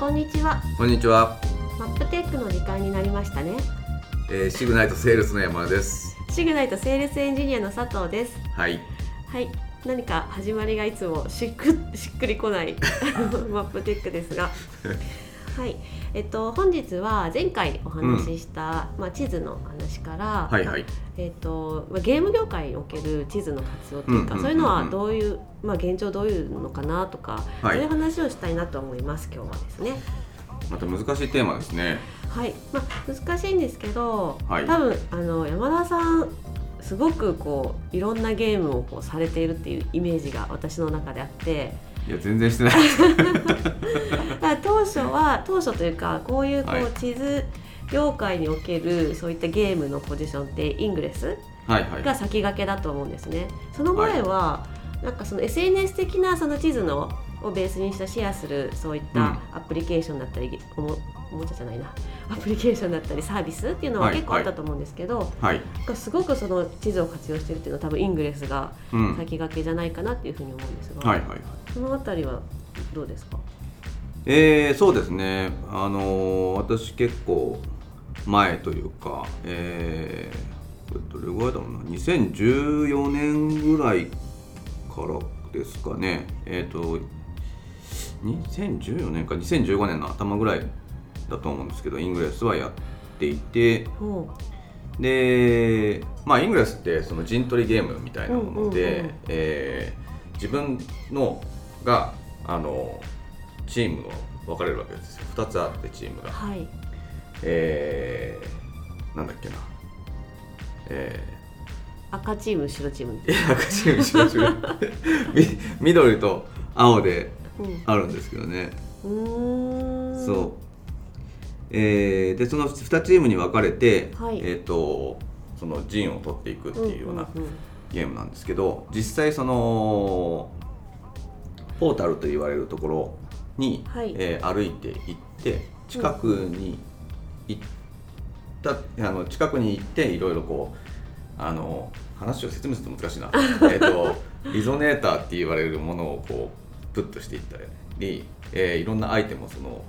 こんにちは。こんにちは、マップテックの時間になりましたね。えー、シグナイトセールスの山田です。シグナイトセールスエンジニアの佐藤です。はい。はい。何か始まりがいつもしっくしっくりこない。マップテックですがはい。えっと本日は前回お話しした、まあ、地図の話から、はいはい。えっとまあゲーム業界における地図の活用というか、うんうんうんうん。そういうのはどういう、まあ、現状どういうのかなとか、はい。そういう話をしたいなと思います今日はですね。また難しいテーマですね。はい、まあ、難しいんですけど、はい。多分あの山田さんすごくこういろんなゲームをこうされているっていうイメージが私の中であって。いや全然してない 当初は当初というかこういうこう、はい。地図業界におけるそういったゲームのポジションってイングレスはいはい。が先駆けだと思うんですね。その前は、なんかその SNS 的なその地図のをベースにしたシェアするそういっうん。たアプリケーションだったり、おもおもちゃじゃないな。アプリケーションだったりサービスっていうのははい。結構あったと思うんですけど、はい。なんかすごくその地図を活用してるっていうのは多分イングレスがうん。先駆けじゃないかなっていうふうに思うんですが、はいはいはい。そのあたりはどうですか？えー、そうですね。あのー私結構前というかえー、どれぐらいだろうな。2014年ぐらいからですかね。えっ、と2014年か。2015年の頭ぐらいだと思うんですけどイングレスはやっていてほでまあイングレスってその陣取りゲームみたいなもので、うんうんうんえー自分のがあのチームを分かれるわけですよ。2つあってチームが、うはい。えー、なんだっけな。え赤チーム白チーム。赤チーム白チーム。み緑と青でうん。あるんですけどね、うーん。そう、えーでその2チームに分かれて、はい。えっ、とその陣を取っていくっていうような、んんん。ゲームなんですけど実際そのポータルと言われるところに、はい。えー歩いて行って近くに行った、あの近くに行っていろいろこうあの話を説明すると難しいな。えっとリゾネーターって言われるものをこうプッとしていったり、えーいろんなアイテムをその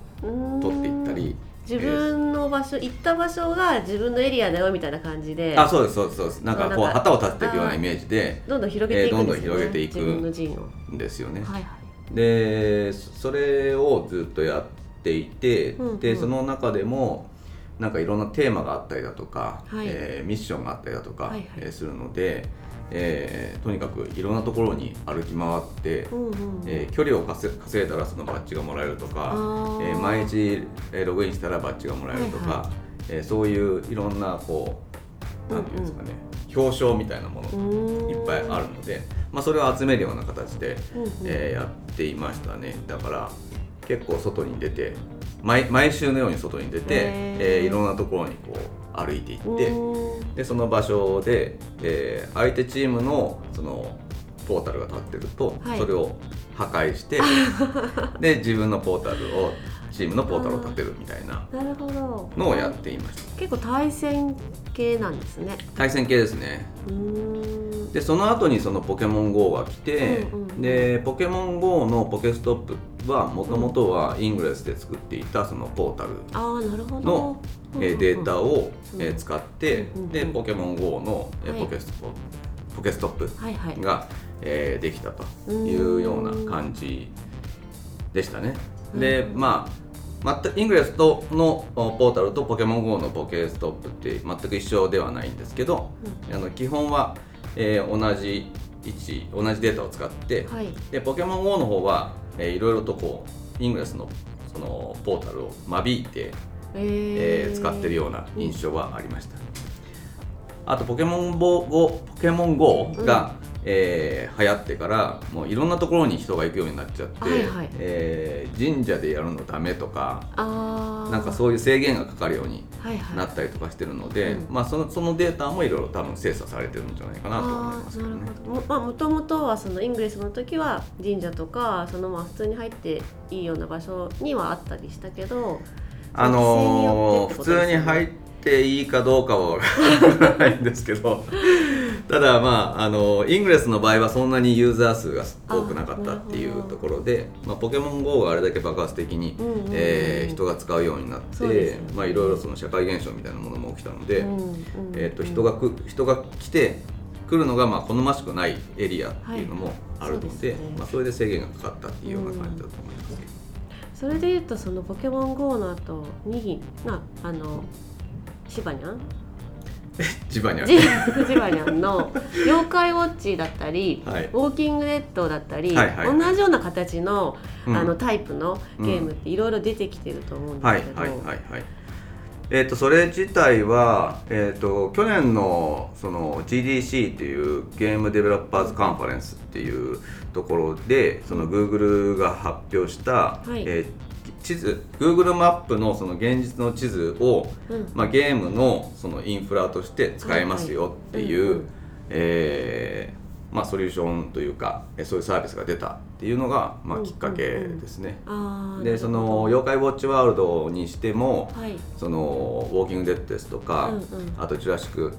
取っていったり。自分の場所、行った場所が自分のエリアだよみたいな感じで。あそうですそうですそうです。なんかこう旗を立てていくようなイメージでどんどん広げていくんですよね、えーどんどん広げていく自分の陣を。ですよね。はいはいでそれをずっとやっていて、うんうんでその中でもなんかいろんなテーマがあったりだとか、はい。えーミッションがあったりだとか、はいはい。えーするので、えーとにかくいろんなところに歩き回って、うんうんえー距離を稼稼いだらそのバッジがもらえるとかえー毎日えーログインしたらバッジがもらえるとか、はいはえーそういういろんなこうなんていうんですかね、表彰みたいなものいっぱいあるので、まあ、それを集めるような形で、えーやっていましたね。だから結構外に出て毎毎週のように外に出て、えーいろんなところにこう歩いていって、でその場所で、えー相手チームのそのポータルが立ってると、はい。それを破壊して で自分のポータルをチームのポータルを立てるみたいなのをやっていました。結構対戦系なんですね。対戦系ですね。でその後にそのポケモン GO が来て、うんうんでポケモン GO のポケストップはもともとはイングレスで作っていたそのポータルの、えーデータを使って、うんでポケモン GO の、ポケストポケストップはいはい。が、えーできたというような感じでしたね。でうん。まあ全くイングレスとのおポータルとポケモン GO のポケストップって全く一緒ではないんですけど、あの基本は、えー同じ位置同じデータを使って、はい。でポケモン GO の方は、えーいろいろとこうイングレスのそのポータルを間引いて、ええー使ってるような印象はありました。あとポケモン GO ポケモン GO が、えー流行ってからもういろんなところに人が行くようになっちゃって、はいはい。えー神社でやるのダメとかなんかそういう制限がかかるようにはいはい。なったりとかしてるので、うん。まあ、そのそのデータもいろいろ多分精査されてるんじゃないかなと思いあますけどね。もまあもともとはそのイングレスの時は神社とかそのまあ普通に入っていいような場所にはあったりしたけどあのー普規制によってっていいかどうかはわからないんですけどただまああのイングレスの場合はそんなにユーザー数が多くなかったっていうところでまあ、ポケモン GO があれだけ爆発的に、うんうんうん、えー、人が使うようになって、ね、まあ、いろいろその社会現象みたいなものも起きたので、うんうんうん、えーと、人がく人が来て来るのがまあ好ましくないエリアっていうのもあるのではいそでね、まあ、それで制限がかかったっていうような感じだと思いますけど。それでいうとそのポケモン GO の後になあのシバニャン？ジバニャン？ジ バニャンの「妖怪ウォッチ」だったり、はい、ウォーキングデッドだったり、はいはいはい、同じような形の,、あのタイプのゲームっていろいろ出てきてると思うんですけど。はいはいはいはい。えーと、それ自体は、えーと、去年のその GDC っていうゲームデベロッパーズカンファレンスっていうところでその Google が発表した、はい、えー地図 Google マップのその現実の地図を、うん、まあ、ゲームのそのインフラとして使えますよっていう、えまあ、ソリューションというかそういうサービスが出たっていうのが、まあ、きっかけですね。でその「妖怪ウォッチワールド」にしても、はい、そのウォーキング・デッドですとか、うんうん、あとジュラシック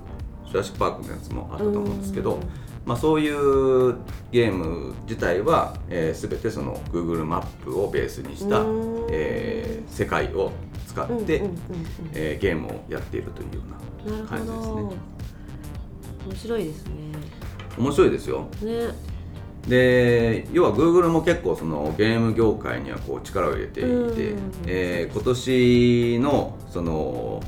ジュラシック・パークのやつもあったと思うんですけど、まあ、そういうゲーム自体は、えー、全てその Google マップをベースにした、えー、世界を使って、えゲームをやっているというような感じですね。面白いですね。面白いですよ。ね。で要は Google も結構そのゲーム業界にはこう力を入れていて、えー、今年のその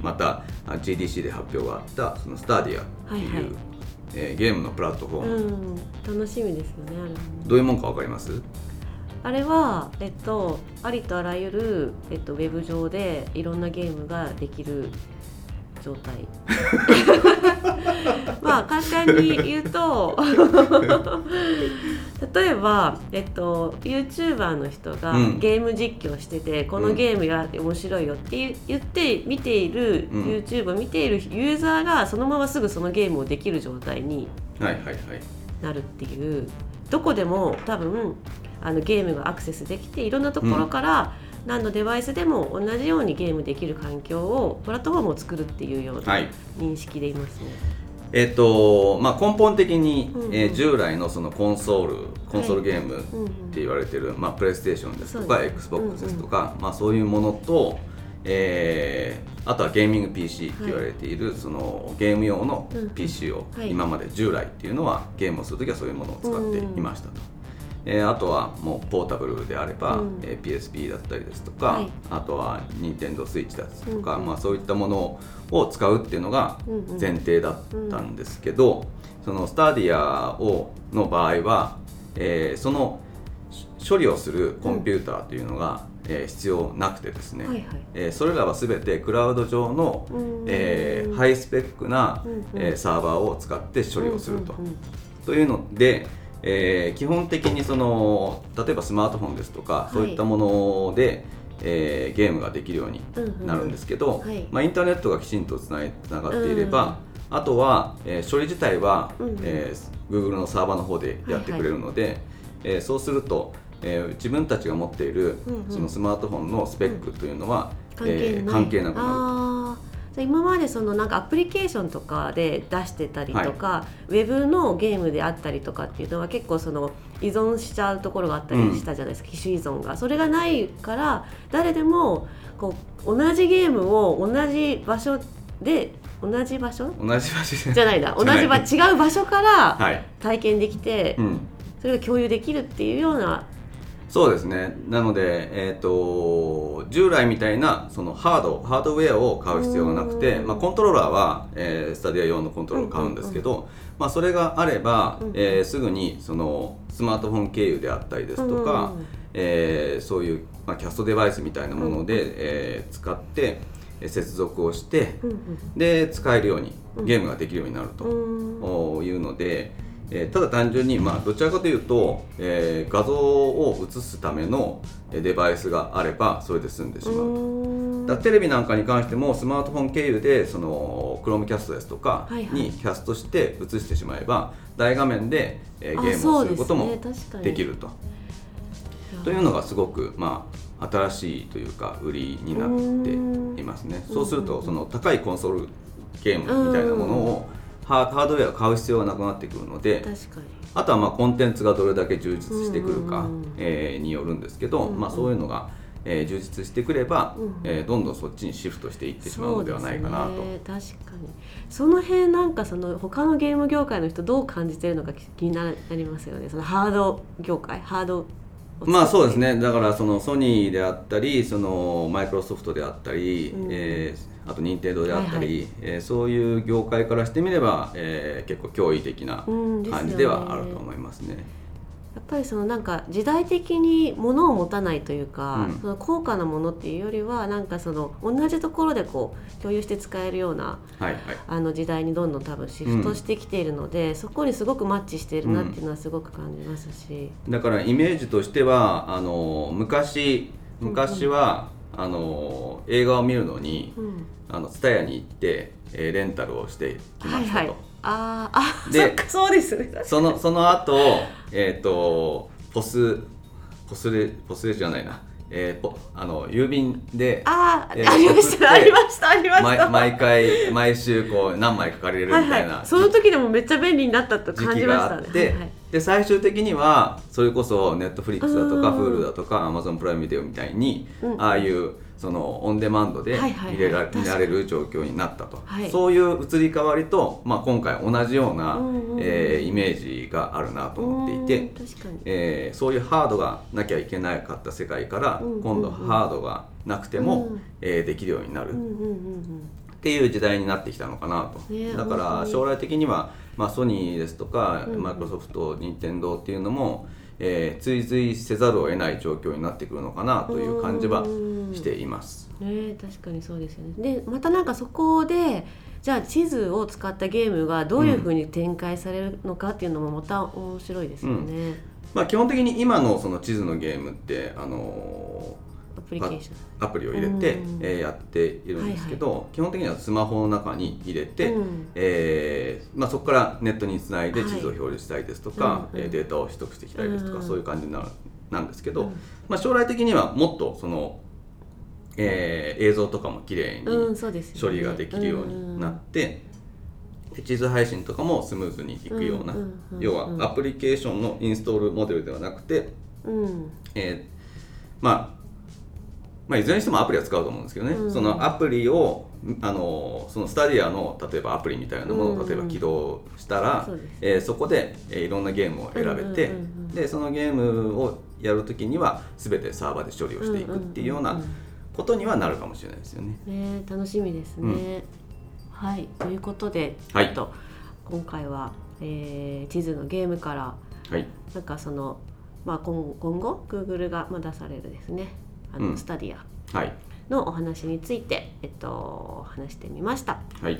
また GDC で発表があったそのスタディアっていう、はいはいえー、ゲームのプラットフォーム、うん、楽しみですよねどういうもんか分かります？あれは、えっと、ありとあらゆる、えっと、ウェブ上でいろんなゲームができる状態 まあ簡単に言うと 例えば、えっと、YouTuber の人がゲーム実況してて、うん、このゲームや面白いよって言って見ている、うん、YouTube を見ているユーザーがそのまますぐそのゲームをできる状態になるっていう、どこでも多分あのゲームがアクセスできていろんなところから、うん何のデバイスでも同じようにゲームできる環境をプラットフォームを作るっていうような認識でいますね。はい、えっ、とまあ、根本的に、うんうん、えー、従来のそのコンソールコンソールゲームって言われてる、はい、まあ、プレイステーションですとか XBOX ですとか、うんうん、まあ、そういうものと、えー、あとはゲーミング PC って言われている、はい、そのゲーム用の PC を、今まで従来っていうのはゲームをする時はそういうものを使っていましたと。えー、あとはもうポータブルであれば、うん、えー、PSP だったりですとか、はい、あとは NintendoSwitch ですとか、うん。うん、まあ、そういったものを使うっていうのが前提だったんですけど、うんうん、そのスタディアをの場合は、えー、その処理をするコンピューターというのが、うん、えー、必要なくてですね、はいはい、えー、それらは全てクラウド上の、えー、ハイスペックな、うんうん、えー、サーバーを使って処理をすると。というので、えー、基本的にその例えばスマートフォンですとか、そういったもので、えー、ゲームができるようになるんですけど、うんうんはい、まあ、インターネットがきちんとつなつながっていれば、うん、あとは、えー、処理自体は、うん、えー、Google のサーバーの方でやってくれるので、はいはい、えー、そうすると、えー、自分たちが持っている、うんうん、そのスマートフォンのスペックというのは、うん、えー、関係なくなる。と。今までそのなんかアプリケーションとかで出してたりとか、はい、ウェブのゲームであったりとかっていうのは結構その依存しちゃうところがあったりしたじゃないですか、うん、機種依存が。それがないから誰でもこう同じゲームを同じ場所で同じ場所？同じ場所。じゃないだ 同じ場違う場所から体験できて、はいうん、それが共有できるっていうようなそうですね。なので、えーと、従来みたいなそのハードハードウェアを買う必要がなくて、まあ、コントローラーは、えー、スタディア用のコントローラーを買うんですけど、まあ、それがあれば、えー、すぐにそのスマートフォン経由であったりですとか、えー、そういう、まあ、キャストデバイスみたいなもので、えー、使って接続をして、で使えるようにゲームができるようになるというので。えー、ただ単純に、まあ、どちらかというと、えー、画像を映すためのデバイスがあればそれで済んでしまう。とだテレビなんかに関してもスマートフォン経由でその Chromecast ですとかにキャストして映してしまえば、はいはい、大画面で、えー、ゲームをすることもできると。というのがすごく、まあ、新しいというか売りになっていますね。そうするとその高いコンソールゲームみたいなものをハードウェアを買う必要がなくなってくるのであとはまあコンテンツがどれだけ充実してくるか、えーによるんですけど、うんうん。まあ、そういうのが、えー充実してくれば、うんうん。えーどんどんそっちにシフトしていってしまうのではないかなと。ね、確かに。その辺なんかその他のゲーム業界の人どう感じてるのか気になりますよね。そのハード業界ハードまあそうですね。だからそのソニーであったりそのマイクロソフトであったり、うん。えーあと任天堂であったり、はいはえーそういう業界からしてみれば、えー結構驚異的な感じではあると思いますね。やっぱりそのなんか時代的に物を持たないというか、うん。その高価なものっていうよりはなんかその同じところでこう共有して使えるようなはいはい。あの時代にどんどん多分シフトしてきているので、そこにすごくマッチしているなっていうのはすごく感じますし、だからイメージとしてはあの昔昔は、あの映画を見るのにうん。あの TSUTAYA に行って、えーレンタルをしてきましたと。はいはい。あーあそでそうです。ねそのその後えっ、とポスポスレポスレじゃないな、えー、ポあの郵便であー、えーありましたありましたありました。毎毎回毎週こう何枚か借りれるはいみたいなはい、その時でもめっちゃ便利になったと感じましたね。があって、はいはい。で最終的にはそれこそネットフリックスだとかうん Hulu だとか Amazon プライムビデオみたいに、うん。ああいうそのオンデマンドで見れら見られる状況になったと、はい。そういう移り変わりと、まあ、今回同じような、うえーイメージがあるなと思っていて。うえーそういうハードがなきゃいけなかった世界から、今度ハードがなくても、うん。えーできるようになる。っていう時代になってきたのかなと、ねだから将来的には、まあ、ソニーですとか、マイクロソフト任天堂っていうのも、えー追随せざるを得ない状況になってくるのかなという感じはしています。ね確かにそうですよね。でまたなんかそこでじゃあ地図を使ったゲームがどういうふうに展開されるのかっていうのもまた面白いですよね、まあ、基本的に今のその地図のゲームって、あのアプリケーション。アプリを入れて、うん。えーやっているんですけど、基本的にはスマホの中に入れて、うん。えーまあ、そこからネットにつないではい。地図を表示したりですとか、うんうん。えーデータを取得してきたりですとか、うん。そういう感じになるなんですけど、うん。まあ、将来的にはもっとその、えー映像とかも綺麗うんに処理ができるようになって、で地図配信とかもスムーズにいくような、うんうんうん。要はアプリケーションのインストールモデルではなくて、うん。えーまあまあ、いずれにしてもアプリは使うと思うんですけどね、うん。そのアプリをあのそのスタディアの例えばアプリみたいなものうん。を例えば起動したら、そえーそこで、えーいろんなゲームを選べて、うんうんうんうん。でそのゲームをやるときには全てサーバーで処理をしていくっていうようなことにはなるかもしれないですよね。ね楽しみですね、はい。ということで、はい。ちょっと今回は、えー地図のゲームからはい、なんかその、まあ、今今後 Google がまあ出されるですねあの、うん。スタディアはい、のお話について、えっと、話してみました。はい、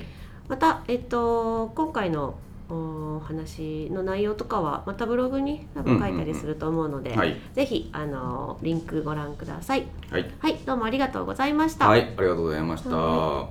また、えっと、今回のお話の内容とかはまたブログに多分書いたりすると思うので、はい、ぜひあのリンクご覧ください。はい、はいどうもありがとうございました、はい、ありがとうございました。は